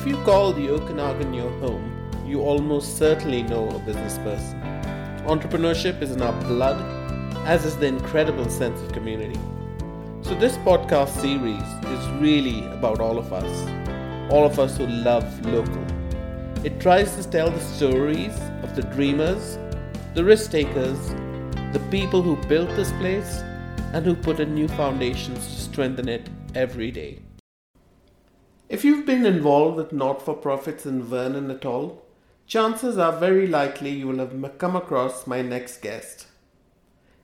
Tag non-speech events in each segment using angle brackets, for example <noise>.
If you call the Okanagan your home, you almost certainly know a business person. Entrepreneurship is in our blood, as is the incredible sense of community. So, this podcast series is really about all of us, all of us who love local. It tries to tell the stories of the dreamers, the risk takers, the people who built this place, and who put in new foundations to strengthen it every day. If you've been involved with not for profits in Vernon at all, chances are very likely you will have come across my next guest.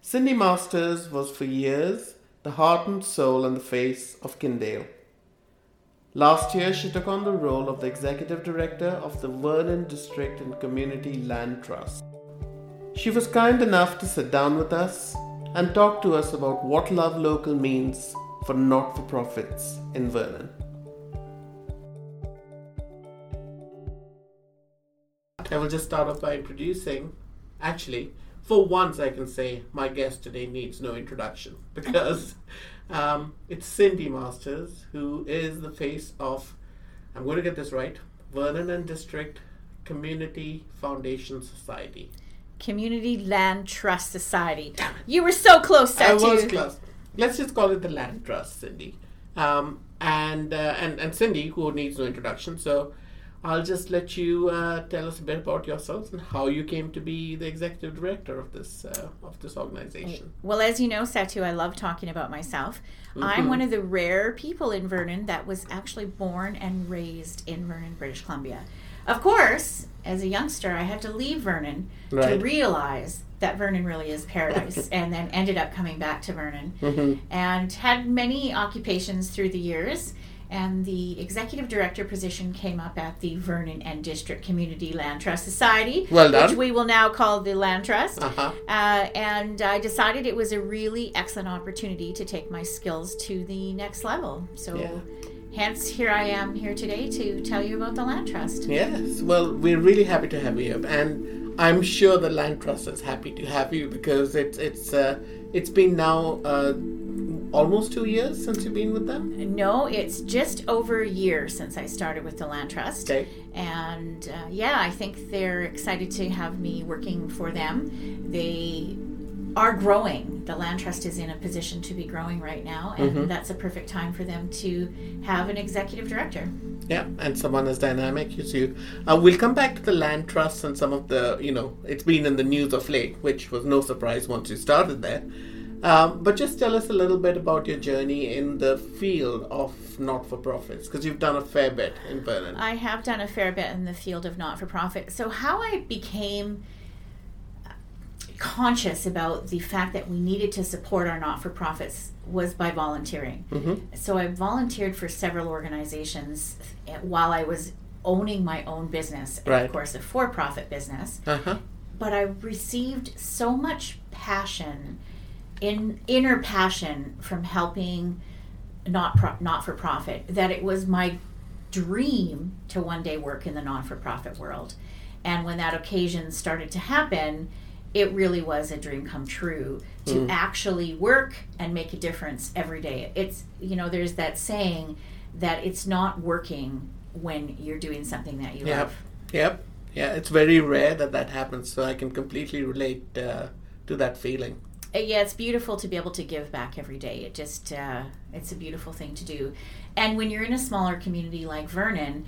Cindy Masters was for years the heart and soul and the face of Kindale. Last year, she took on the role of the executive director of the Vernon District and Community Land Trust. She was kind enough to sit down with us and talk to us about what Love Local means for not for profits in Vernon. I will just start off by introducing, actually, for once I can say my guest today needs no introduction <laughs> because um, it's Cindy Masters, who is the face of, I'm going to get this right, Vernon and District Community Foundation Society. Community Land Trust Society. You were so close, Satu. I was close. Let's just call it the Land Trust, Cindy. Um, and, uh, and and Cindy, who needs no introduction, so I'll just let you uh, tell us a bit about yourselves and how you came to be the executive director of this uh, of this organization. Well, as you know, Satu, I love talking about myself. Mm-hmm. I'm one of the rare people in Vernon that was actually born and raised in Vernon, British Columbia. Of course, as a youngster, I had to leave Vernon right. to realize that Vernon really is paradise, <laughs> and then ended up coming back to Vernon mm-hmm. and had many occupations through the years and the executive director position came up at the Vernon and District Community Land Trust Society, well which we will now call the Land Trust. Uh-huh. Uh, and I decided it was a really excellent opportunity to take my skills to the next level. So. Yeah. Hence, here I am here today to tell you about the Land Trust. Yes, well, we're really happy to have you, and I'm sure the Land Trust is happy to have you because it's it's uh, it's been now uh, almost two years since you've been with them? No, it's just over a year since I started with the Land Trust. Okay. And uh, yeah, I think they're excited to have me working for them. They are growing. The Land Trust is in a position to be growing right now, and mm-hmm. that's a perfect time for them to have an executive director. Yeah, and someone as dynamic as you. Uh, we'll come back to the Land Trust and some of the, you know, it's been in the news of late, which was no surprise once you started there. Um, but just tell us a little bit about your journey in the field of not for profits, because you've done a fair bit in Vernon. I have done a fair bit in the field of not for profit. So, how I became conscious about the fact that we needed to support our not for profits was by volunteering. Mm-hmm. So, I volunteered for several organizations while I was owning my own business, and of course, a for profit business. Uh-huh. But I received so much passion in inner passion from helping not pro, not for profit that it was my dream to one day work in the non for profit world. And when that occasion started to happen, it really was a dream come true to mm. actually work and make a difference every day. It's you know there's that saying that it's not working when you're doing something that you yep. love. Yep. Yeah, it's very rare that that happens. So I can completely relate uh, to that feeling. Uh, yeah, it's beautiful to be able to give back every day. It just uh, it's a beautiful thing to do. And when you're in a smaller community like Vernon,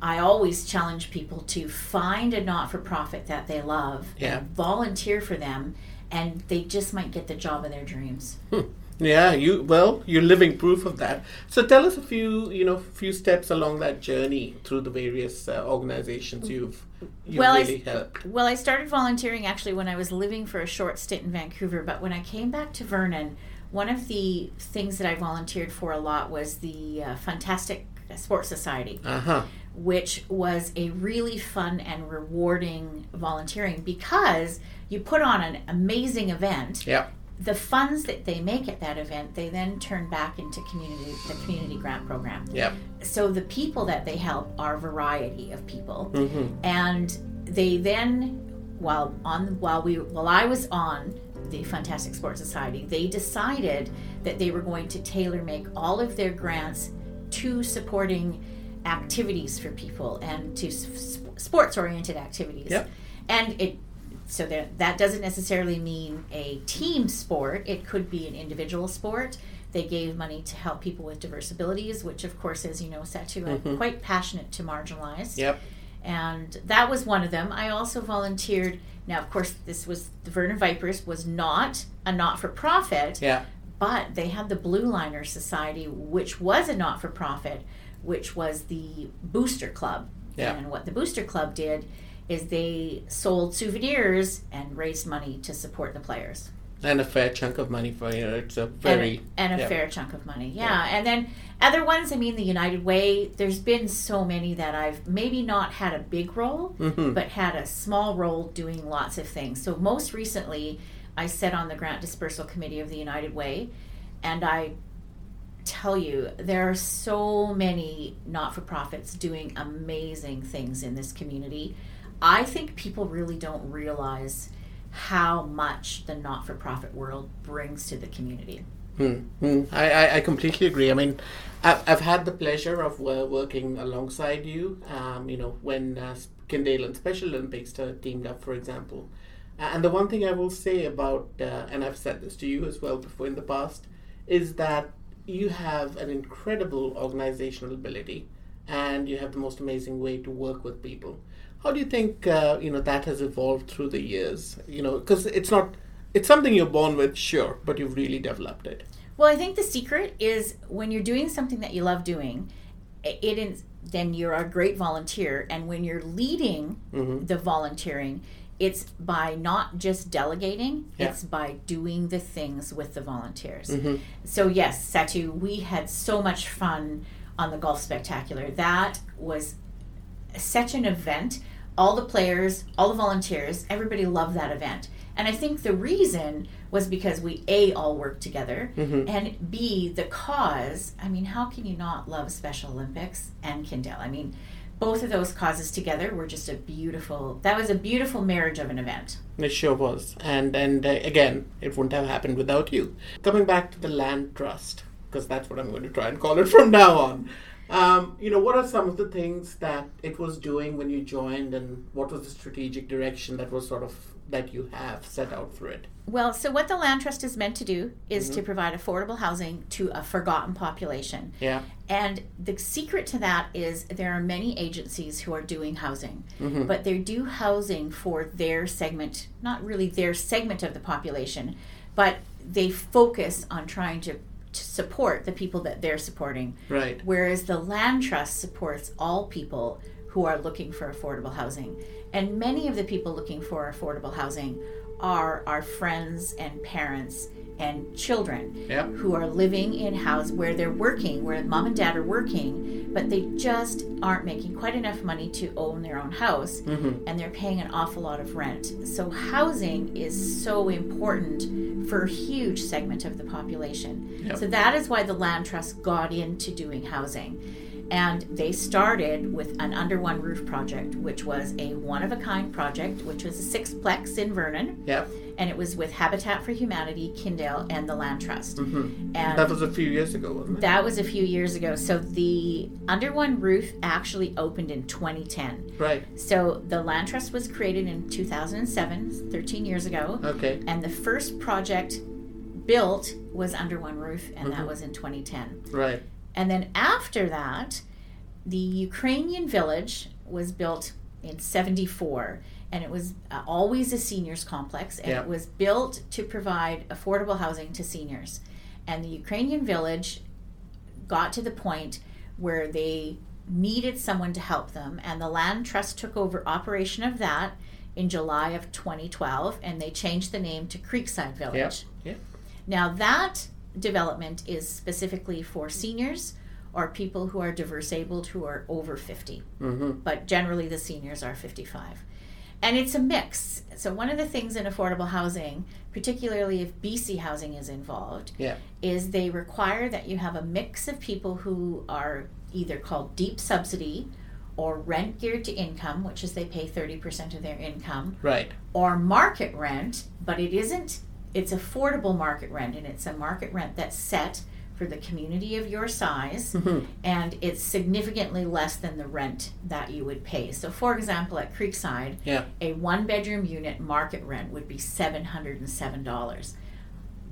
I always challenge people to find a not-for-profit that they love yeah. volunteer for them, and they just might get the job of their dreams. Hmm. Yeah, you well, you're living proof of that. So tell us a few, you know, few steps along that journey through the various uh, organizations you've, you've well, really I, helped. Well, I started volunteering actually when I was living for a short stint in Vancouver, but when I came back to Vernon, one of the things that I volunteered for a lot was the uh, Funtastic Sports Society. Uh-huh. Which was a really fun and rewarding volunteering because you put on an amazing event yeah the funds that they make at that event, they then turn back into community the community grant program. Yeah. So the people that they help are a variety of people, mm-hmm. and they then, while on while we while I was on the Funtastic Sports Society, they decided that they were going to tailor make all of their grants to supporting activities for people and to sports oriented activities. Yep. And it so that that doesn't necessarily mean a team sport. It could be an individual sport. They gave money to help people with diverse abilities, which of course, as you know, Satu, I'm mm-hmm. quite passionate to marginalize. Yep. And that was one of them. I also volunteered. Now, of course, this was the Vernon Vipers was not a not for profit, Yeah. but they had the Blue Liner Society, which was a not for profit, which was the Booster Club. Yeah. And what the Booster Club did is they sold souvenirs and raised money to support the players. And a fair chunk of money for you. It's a very and, and a yeah. fair chunk of money. Yeah. And then other ones, I mean, the United Way, there's been so many that I've maybe not had a big role, Mhm. but had a small role doing lots of things. So most recently, I sat on the Grant Dispersal Committee of the United Way, and I tell you, there are so many not for profits doing amazing things in this community. I think people really don't realize how much the not for profit world brings to the community. Hmm. I, I, completely agree. I mean, I've, had the pleasure of working alongside you, um, you know, when uh, and Special Olympics teamed up, for example. And the one thing I will say about, uh, and I've said this to you as well before in the past, is that you have an incredible organizational ability and you have the most amazing way to work with people. How do you think, uh, you know, that has evolved through the years? You know, because it's not, it's something you're born with, sure, but you've really developed it. Well, I think the secret is when you're doing something that you love doing, it is then you're a great volunteer, and when you're leading Mhm. the volunteering, it's by not just delegating; Yeah. it's by doing the things with the volunteers. Mhm. So yes, Satu, we had so much fun on the golf spectacular. That was such an event. All the players, all the volunteers, everybody loved that event. And I think the reason was because we A, all worked together, Mhm. and B, the cause. I mean, how can you not love Special Olympics and Kindale? I mean, both of those causes together were just a beautiful, that was a beautiful marriage of an event. It sure was, and and uh, again, it wouldn't have happened without you. Coming back to the land trust, because that's what I'm going to try and call it from now on. Um, you know, what are some of the things that it was doing when you joined, and what was the strategic direction that was sort of that you have set out for it? Well, so what the Land Trust is meant to do is to provide affordable housing to a forgotten population. Yeah, And the secret to that is there are many agencies who are doing housing, Mhm. but they do housing for their segment, not really their segment of the population, but they focus on trying to, to support the people that they're supporting. right. Whereas the Land Trust supports all people who are looking for affordable housing. And many of the people looking for affordable housing are our friends and parents and children Yeah. who are living in house where they're working, where mom and dad are working, but they just aren't making quite enough money to own their own house Mm-hmm. and they're paying an awful lot of rent. So housing is so important for a huge segment of the population. Yep. So that is why the Land Trust got into doing housing. And they started with an under one roof project, which was a one of a kind project, which was a sixplex in Vernon. Yeah, And it was with Habitat for Humanity, Kindale, and the Land Trust. mm-hmm. And that was a few years ago, wasn't it? that was a few years ago. So the under one roof actually opened in 2010. right. So the Land Trust was created in 2007, 13 years ago, Okay. and the first project built was under one roof, and Mm-hmm. that was in 2010. Right. And then after that, the Ukrainian village was built in 74, and it was uh, always a seniors complex, and Yeah. it was built to provide affordable housing to seniors. And the Ukrainian village got to the point where they needed someone to help them, and the Land Trust took over operation of that in July of 2012, and they changed the name to Creekside Village. Yeah. Now, that development is specifically for seniors or people who are diverse abled who are over 50, Mm-hmm. but generally the seniors are 55. And it's a mix. So, one of the things in affordable housing, particularly if BC housing is involved, Yeah. is they require that you have a mix of people who are either called deep subsidy or rent geared to income, which is they pay 30% of their income, Right. or market rent, but it isn't, it's affordable market rent, and it's a market rent that's set for the community of your size, Mhm. and it's significantly less than the rent that you would pay. So, for example, at Creekside, Yeah. a one bedroom unit market rent would be $707.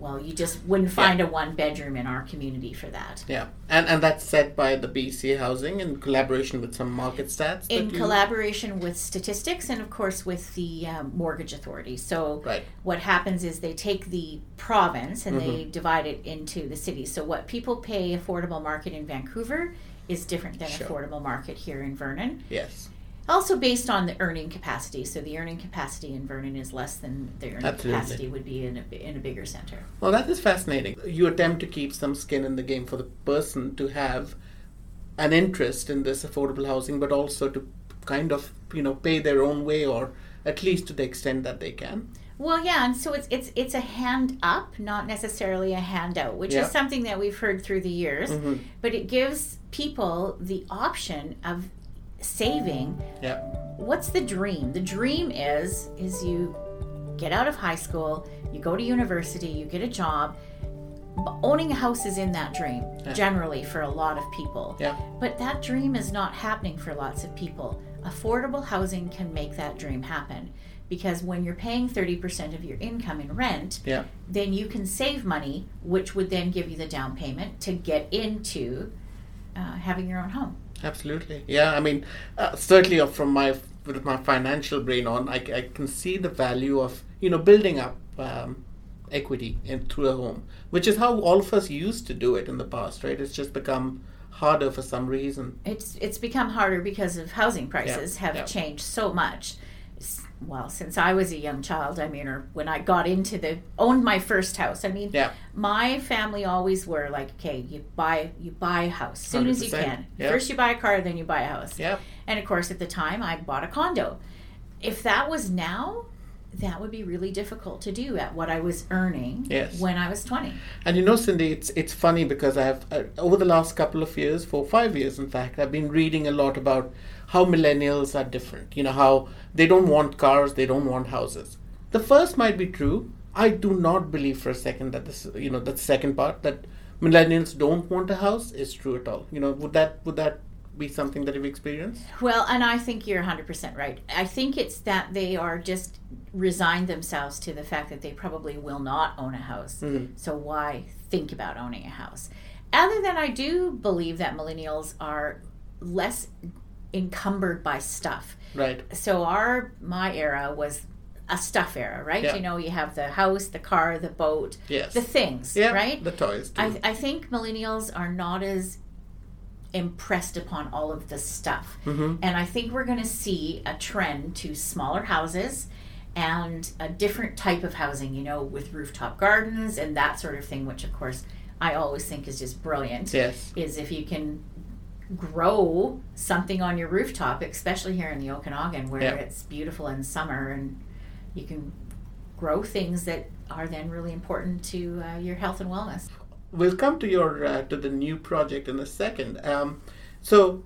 Well, you just wouldn't find a one bedroom in our community for that. Yeah, and and that's set by the BC Housing in collaboration with some market stats. In collaboration with statistics and, of course, with the um, mortgage authority. So, Right. what happens is they take the province and they divide it into the cities. So, what people pay affordable market in Vancouver is different than Sure. affordable market here in Vernon. Yes, Also based on the earning capacity. So the earning capacity in Vernon is less than the earning Absolutely. capacity would be in a, in a bigger center. well, that is fascinating. You attempt to keep some skin in the game for the person to have an interest in this affordable housing, but also to kind of you know pay their own way, or at least to the extent that they can. Well, yeah, and so it's it's it's a hand up, not necessarily a handout, which Yeah. is something that we've heard through the years. Mhm. But it gives people the option of saving. Yeah, What's the dream? The dream is is you get out of high school, you go to university, you get a job. Owning a house is in that dream, Yeah. generally for a lot of people. yeah, But that dream is not happening for lots of people. Affordable housing can make that dream happen because when you're paying 30% of your income in rent, yeah. then you can save money, which would then give you the down payment to get into uh, having your own home. Absolutely. Yeah, I mean, uh, certainly from my with my financial brain on, I, I can see the value of you know building up um, equity in through a home, which is how all of us used to do it in the past, right? It's just become harder for some reason. It's it's become harder because of housing prices have yeah. changed so much. Well, since I was a young child, I mean, or when I got into the owned my first house, I mean, Yeah, my family always were like, okay, you buy you buy a house as soon as you can. yeah. First you buy a car, then you buy a house. yeah, And of course, at the time, I bought a condo. If that was now, that would be really difficult to do at what I was earning Yes. when I was twenty. and you know, Cindy, it's it's funny because I have uh, over the last couple of years, for five years, in fact, I've been reading a lot about how millennials are different. You know, how they don't want cars, they don't want houses. The first might be true. I do not believe for a second that this, you know, that second part that millennials don't want a house is true at all. You know, would that would that be something that you've experienced? Well, and I think you're 100% right. I think it's that they are just resigned themselves to the fact that they probably will not own a house. Mhm. So why think about owning a house? Other than I do believe that millennials are less encumbered by stuff. Right. So our my era was a stuff era, right? Yeah. You know, you have the house, the car, the boat, Yes. the things, yeah. right? The toys. Too. I, I think millennials are not as impressed upon all of the stuff. Mhm. And I think we're going to see a trend to smaller houses and a different type of housing, you know, with rooftop gardens and that sort of thing, which of course I always think is just brilliant. Yes. Is if you can grow something on your rooftop, especially here in the Okanagan where Yeah. it's beautiful in summer and you can grow things that are then really important to uh, your health and wellness. We'll come to your uh, to the new project in a second. Um, so,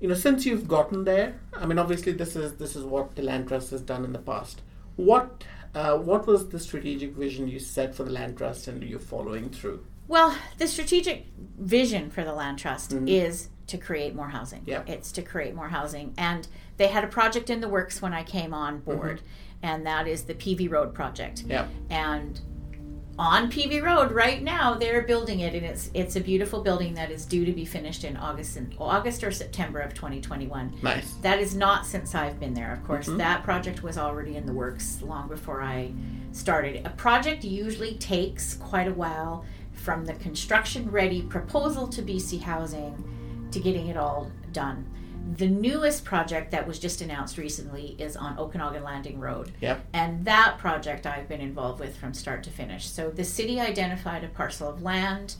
you know, since you've gotten there, I mean, obviously this is this is what the land trust has done in the past. What uh, what was the strategic vision you set for the land trust, and you're following through? Well, the strategic vision for the Land Trust Mhm. is to create more housing. Yeah. It's to create more housing. And they had a project in the works when I came on board, and that is the PV Road project. Yeah, And on PV Road right now, they're building it, and it's it's a beautiful building that is due to be finished in August and August or September of 2021. nice. That is not since I've been there. Of course, Mhm. that project was already in the works long before I started. A project usually takes quite a while from the construction ready proposal to BC Housing to getting it all done. The newest project that was just announced recently is on Okanagan Landing Road. Yep. And that project I've been involved with from start to finish. So the city identified a parcel of land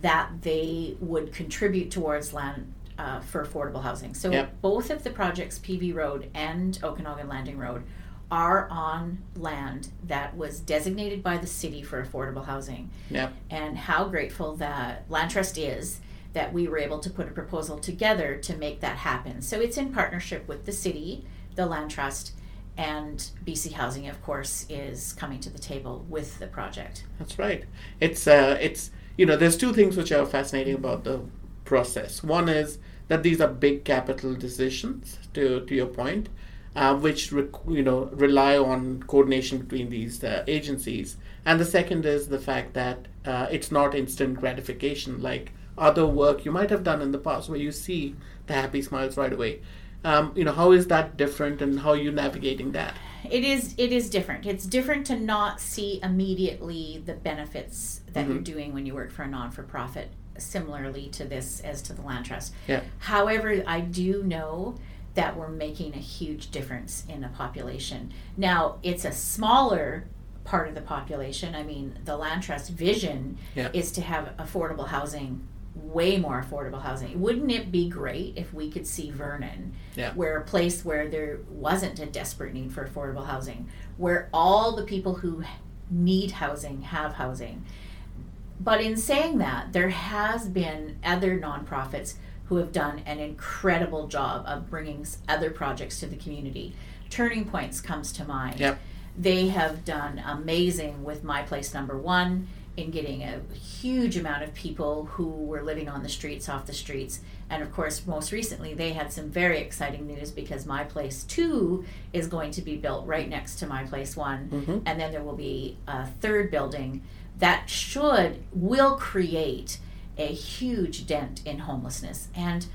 that they would contribute towards land uh, for affordable housing. So Yep. both of the projects, PV Road and Okanagan Landing Road, are on land that was designated by the city for affordable housing. Yep. And how grateful that Land Trust is that we were able to put a proposal together to make that happen. So it's in partnership with the city, the Land Trust, and BC Housing, of course, is coming to the table with the project. That's right. It's uh, it's you know, there's two things which are fascinating about the process. One is that these are big capital decisions, to, to your point, uh, which rec- you know rely on coordination between these uh, agencies. And the second is the fact that uh, it's not instant gratification like other work you might have done in the past, where you see the happy smiles right away. Um, you know, how is that different, and how are you navigating that? It is. It is different. It's different to not see immediately the benefits that mm-hmm. you're doing when you work for a non-for-profit similarly to this as to the land trust. Yeah. However, I do know that we're making a huge difference in a population. Now, it's a smaller part of the population. I mean, the land trust vision yeah. is to have affordable housing, way more affordable housing. Wouldn't it be great if we could see Vernon, yeah. where a place where there wasn't a desperate need for affordable housing, where all the people who need housing have housing but in saying that, there has been other nonprofits who have done an incredible job of bringing other projects to the community. Turning Points comes to mind. Yep. They have done amazing with My Place Number One in getting a huge amount of people who were living on the streets off the streets. And of course, most recently, they had some very exciting news because My Place 2 is going to be built right next to My Place one mm-hmm. And then there will be a third building that should will create a huge dent in homelessness and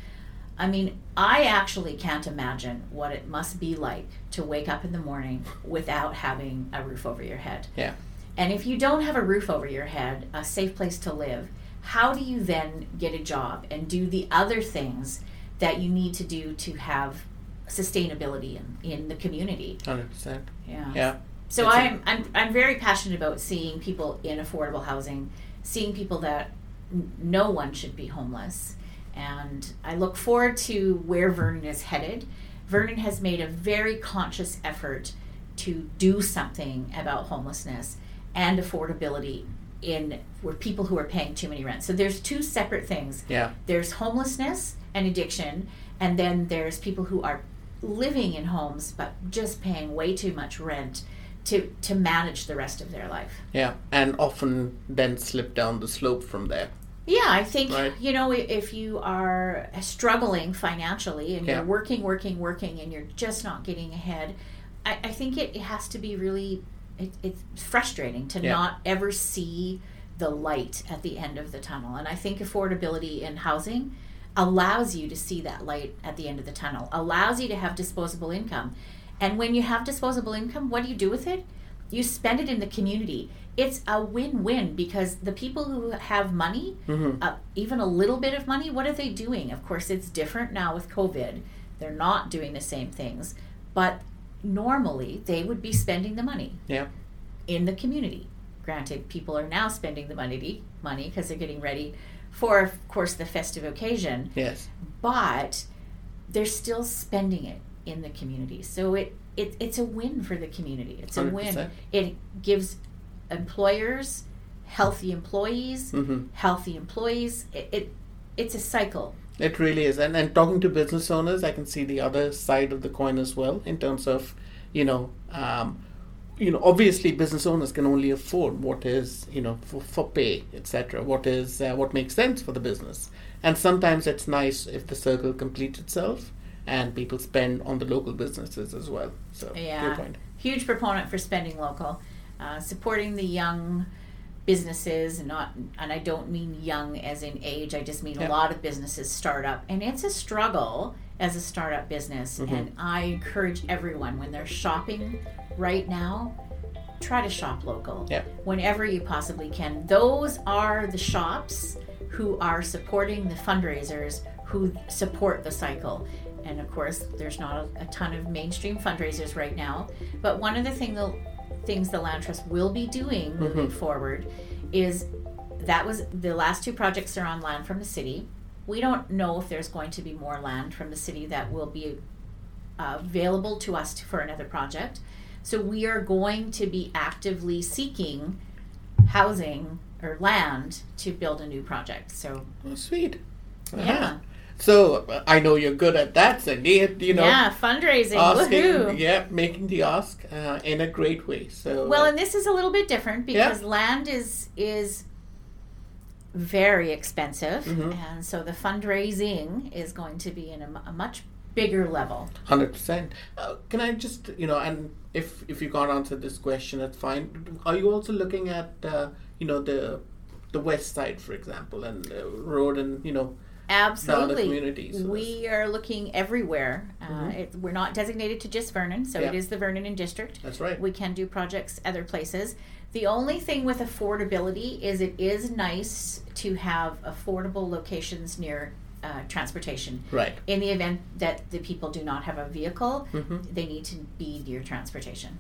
I mean, I actually can't imagine what it must be like to wake up in the morning without having a roof over your head. Yeah. And if you don't have a roof over your head, a safe place to live, how do you then get a job and do the other things that you need to do to have sustainability in, in the community? 100%. Yeah. Yeah. So I'm, i I'm I'm very passionate about seeing people in affordable housing, seeing people that n- no one should be homeless, and I look forward to where Vernon is headed. Vernon has made a very conscious effort to do something about homelessness and affordability in where people who are paying too many rents. So there's two separate things. Yeah. There's homelessness and addiction, and then there's people who are living in homes but just paying way too much rent to to manage the rest of their life. Yeah, and often then slip down the slope from there. Yeah, I think right. you know if you are struggling financially and yeah. you're working, working, working, and you're just not getting ahead, I, I think it, it, has to be really it, it's frustrating to yeah. not ever see the light at the end of the tunnel. And I think affordability in housing allows you to see that light at the end of the tunnel, allows you to have disposable income. And when you have disposable income, what do you do with it? You spend it in the community. It's a win win because the people who have money, mm-hmm. uh, even a little bit of money, what are they doing? Of course, it's different now with COVID. They're not doing the same things. But normally, they would be spending the money yeah. in the community. Granted, people are now spending the money money because they're getting ready for, of course, the festive occasion. Yes. But they're still spending it in the community. So it, it it's a win for the community. It's a 100%. win. It gives employers healthy employees, mm-hmm. healthy employees. It, it it's a cycle. It really is. And and talking to business owners, I can see the other side of the coin as well in terms of, you know, um, you know, obviously business owners can only afford what is, you know, for, for pay, etc. What is uh, what makes sense for the business. And sometimes it's nice if the circle completes itself and people spend on the local businesses as well. So, yeah, huge proponent for spending local, uh, supporting the young businesses, and not, and I don't mean young as in age. I just mean yeah. a lot of businesses start up, and it's a struggle as a startup business. Mm-hmm. And I encourage everyone when they're shopping right now. Try to shop local yeah. whenever you possibly can. Those are the shops who are supporting the fundraisers who support the cycle and of course there's not a, a, ton of mainstream fundraisers right now but one of the thing the things the land trust will be doing moving mm-hmm. forward is that was the last two projects are on land from the city we don't know if there's going to be more land from the city that will be uh, available to us to, for another project so we are going to be actively seeking housing or land to build a new project so oh, sweet uh-huh. yeah so I know you're good at that, Cindy. You know, yeah, fundraising, asking, woohoo. yeah, making the ask uh, in a great way. So well, uh, and this is a little bit different because yeah. land is is very expensive, Mhm. and so the fundraising is going to be in a, a much bigger level. Hundred percent. Uh, can I just you know, and if if you can't answer this question, that's fine. Are you also looking at uh, you know the the west side, for example, and uh, road and you know Absolutely. communities. We are looking everywhere. Uh, Mhm. it, we're not designated to just Vernon, so it Yeah. is the Vernon and District. that's right. We can do projects other places. The only thing with affordability is it is nice to have affordable locations near uh, transportation. Right. In the event that the people do not have a vehicle, hmm they need to be near transportation.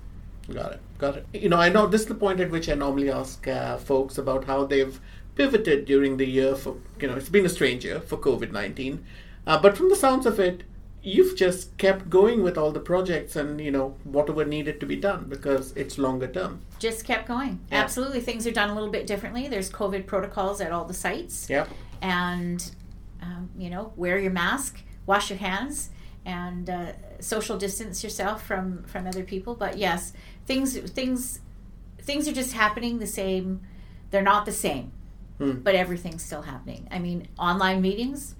Got it. Got it. You know, I know this is the point at which I normally ask uh, folks about how they've pivoted during the year for, you know, it's been a strange year for COVID 19. Uh, but from the sounds of it, you've just kept going with all the projects and, you know, whatever needed to be done because it's longer term. Just kept going. Yeah. Absolutely. Things are done a little bit differently. There's COVID protocols at all the sites. Yeah. and um, you know wear your mask wash your hands and uh, social distance yourself from from other people but yes things things things are just happening the same they're not the same Hmm. but everything's still happening i mean online meetings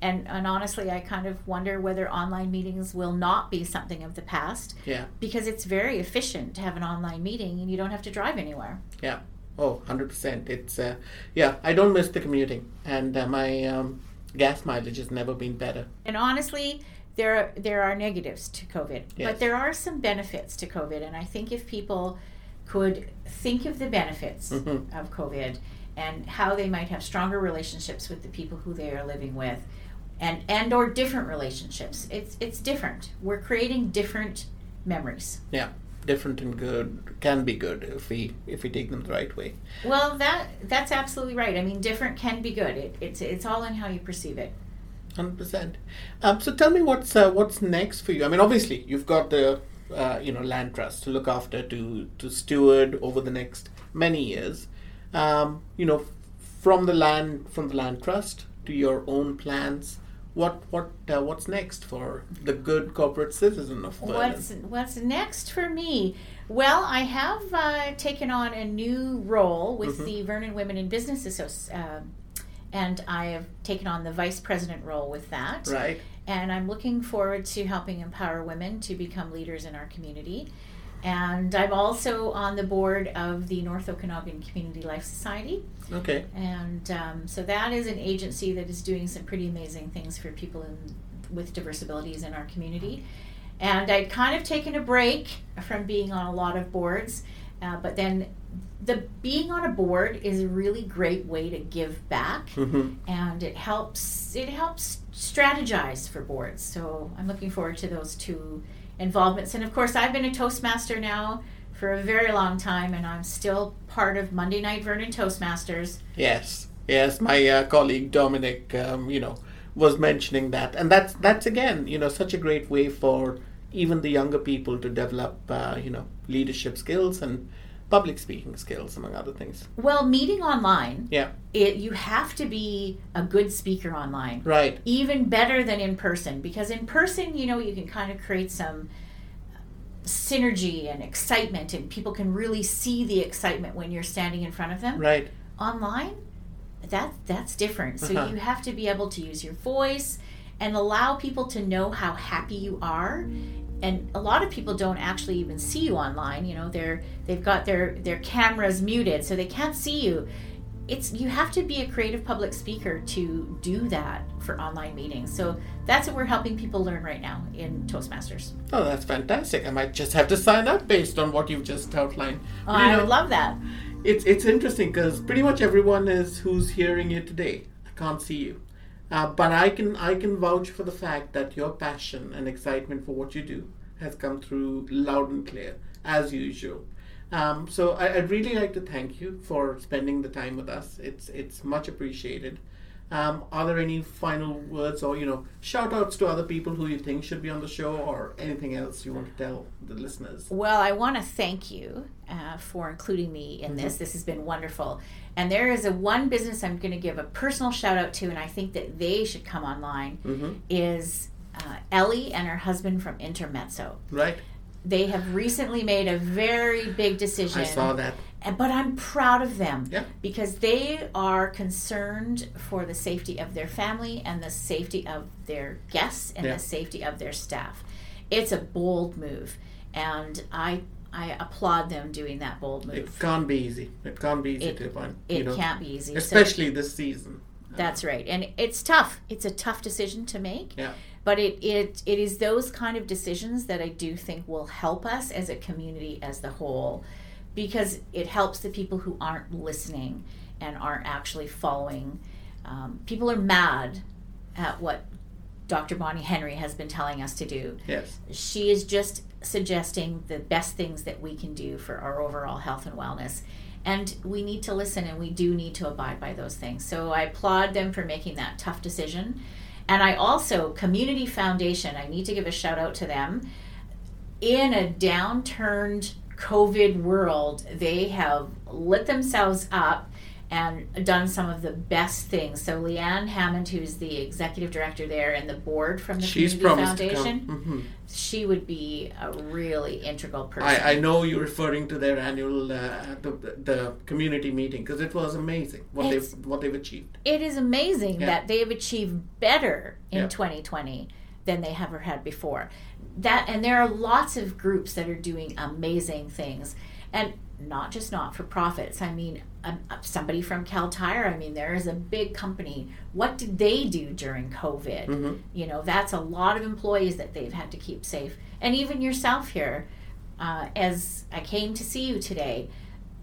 and, and honestly i kind of wonder whether online meetings will not be something of the past Yeah. because it's very efficient to have an online meeting and you don't have to drive anywhere Yeah. Oh, 100%. It's, uh, yeah, I don't miss the commuting. And uh, my um, gas mileage has never been better. And honestly, there are, there are negatives to COVID, Yes. but there are some benefits to COVID. And I think if people could think of the benefits Mhm. of COVID and how they might have stronger relationships with the people who they are living with, and and or different relationships, it's it's different. We're creating different memories. Yeah. Different and good can be good if we if we take them the right way. Well, that that's absolutely right. I mean, different can be good. It, it's it's all in how you perceive it. Hundred percent. Um, so tell me what's uh, what's next for you. I mean, obviously you've got the uh, you know land trust to look after, to to steward over the next many years. Um, you know, from the land from the land trust to your own plans. What what uh, what's next for the good corporate citizen of Vernon? What's what's next for me? Well, I have uh, taken on a new role with Mhm. the Vernon Women in Business Association, um and I have taken on the vice president role with that. right? And I'm looking forward to helping empower women to become leaders in our community. And I'm also on the board of the North Okanagan Community Life Society. Okay. And um, so that is an agency that is doing some pretty amazing things for people in, with diverse abilities in our community. And I'd kind of taken a break from being on a lot of boards, uh, but then the being on a board is a really great way to give back, hmm and it helps it helps strategize for boards. So I'm looking forward to those two involvements. And of course, I've been a Toastmaster now for a very long time, and I'm still part of Monday Night Vernon Toastmasters. Yes, yes. My uh, colleague Dominic, um, you know, was mentioning that, and that's that's again, you know, such a great way for even the younger people to develop, uh, you know, leadership skills and public speaking skills, among other things. Well, meeting online, Yeah, it, you have to be a good speaker online. right. Even better than in person, because in person, you know, you can kind of create some synergy and excitement, and people can really see the excitement when you're standing in front of them. Right. Online, that that's different. So Uh-huh. you have to be able to use your voice and allow people to know how happy you are. And a lot of people don't actually even see you online. You know, they're they've got their their cameras muted, so they can't see you. It's you have to be a creative public speaker to do that for online meetings. So that's what we're helping people learn right now in Toastmasters. Oh, that's fantastic. I might just have to sign up based on what you've just outlined. I know, would love that. it's it's interesting because pretty much everyone is who's hearing you today. I can't see you, uh, but I can I can vouch for the fact that your passion and excitement for what you do has come through loud and clear as usual. Um, so I, I'd really like to thank you for spending the time with us. It's it's much appreciated. Um, are there any final words or you know shout outs to other people who you think should be on the show or anything else you want to tell the listeners? Well, I want to thank you uh, for including me in this. This has been wonderful. And there is a one business I'm going to give a personal shout out to, and I think that they should come online. Mm-hmm. Is uh, Ellie and her husband from Intermezzo. Right. They have recently made a very big decision. I saw that. But I'm proud of them yeah. because they are concerned for the safety of their family and the safety of their guests and Yeah. the safety of their staff. It's a bold move, and I I applaud them doing that bold move. It can't be easy. It can't be easy It- to find. It know, can't be easy, so especially this season. that's right, and it's tough. It's a tough decision to make. Yeah. But it, it it is those kind of decisions that I do think will help us as a community as the whole, because it helps the people who aren't listening and aren't actually following. Um, people are mad at what Dr. Bonnie Henry has been telling us to do. Yes. She is just suggesting the best things that we can do for our overall health and wellness. And we need to listen and we do need to abide by those things. So I applaud them for making that tough decision. And I also, Community Foundation, I need to give a shout out to them. In a downturned COVID world, they have lit themselves up and done some of the best things. So Leanne Hammond, who's the executive director there and the board from the She's Community Foundation, to come. hmm she would be a really integral person. I, I know you're referring to their annual uh, the, the community meeting because it was amazing what It's- they've what they've achieved. it is amazing Yeah. that they have achieved better in Yeah. 2020 than they ever had before. That and there are lots of groups that are doing amazing things, and not just not for profits. I mean, um, uh, somebody from Kal Tire. I mean, there is a big company. What did they do during COVID? hmm You know, that's a lot of employees that they've had to keep safe, and even yourself here. Uh, as I came to see you today,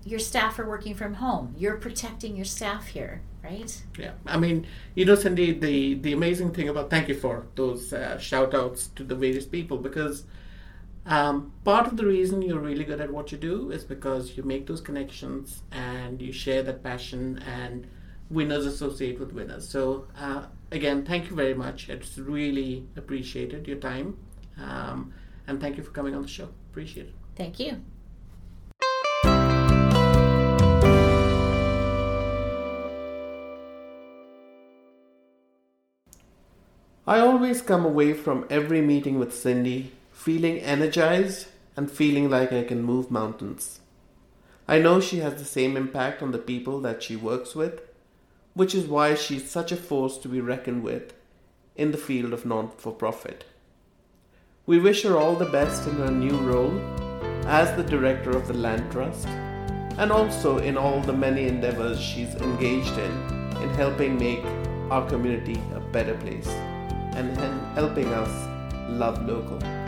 your staff are working from home. You're protecting your staff here, right? Yeah, I mean, you know, Cindy, the the amazing thing about thank you for those uh, shout outs to the various people because um, part of the reason you're really good at what you do is because you make those connections and you share that passion and winners associate with winners. So uh, again, thank you very much. It's really appreciated your time, um, and thank you for coming on the show. Appreciate it. Thank you. I always come away from every meeting with Cindy feeling energized and feeling like I can move mountains. I know she has the same impact on the people that she works with, which is why she's such a force to be reckoned with in the field of non for profit. We wish her all the best in her new role as the director of the Land Trust and also in all the many endeavors she's engaged in in helping make our community a better place and helping us love local.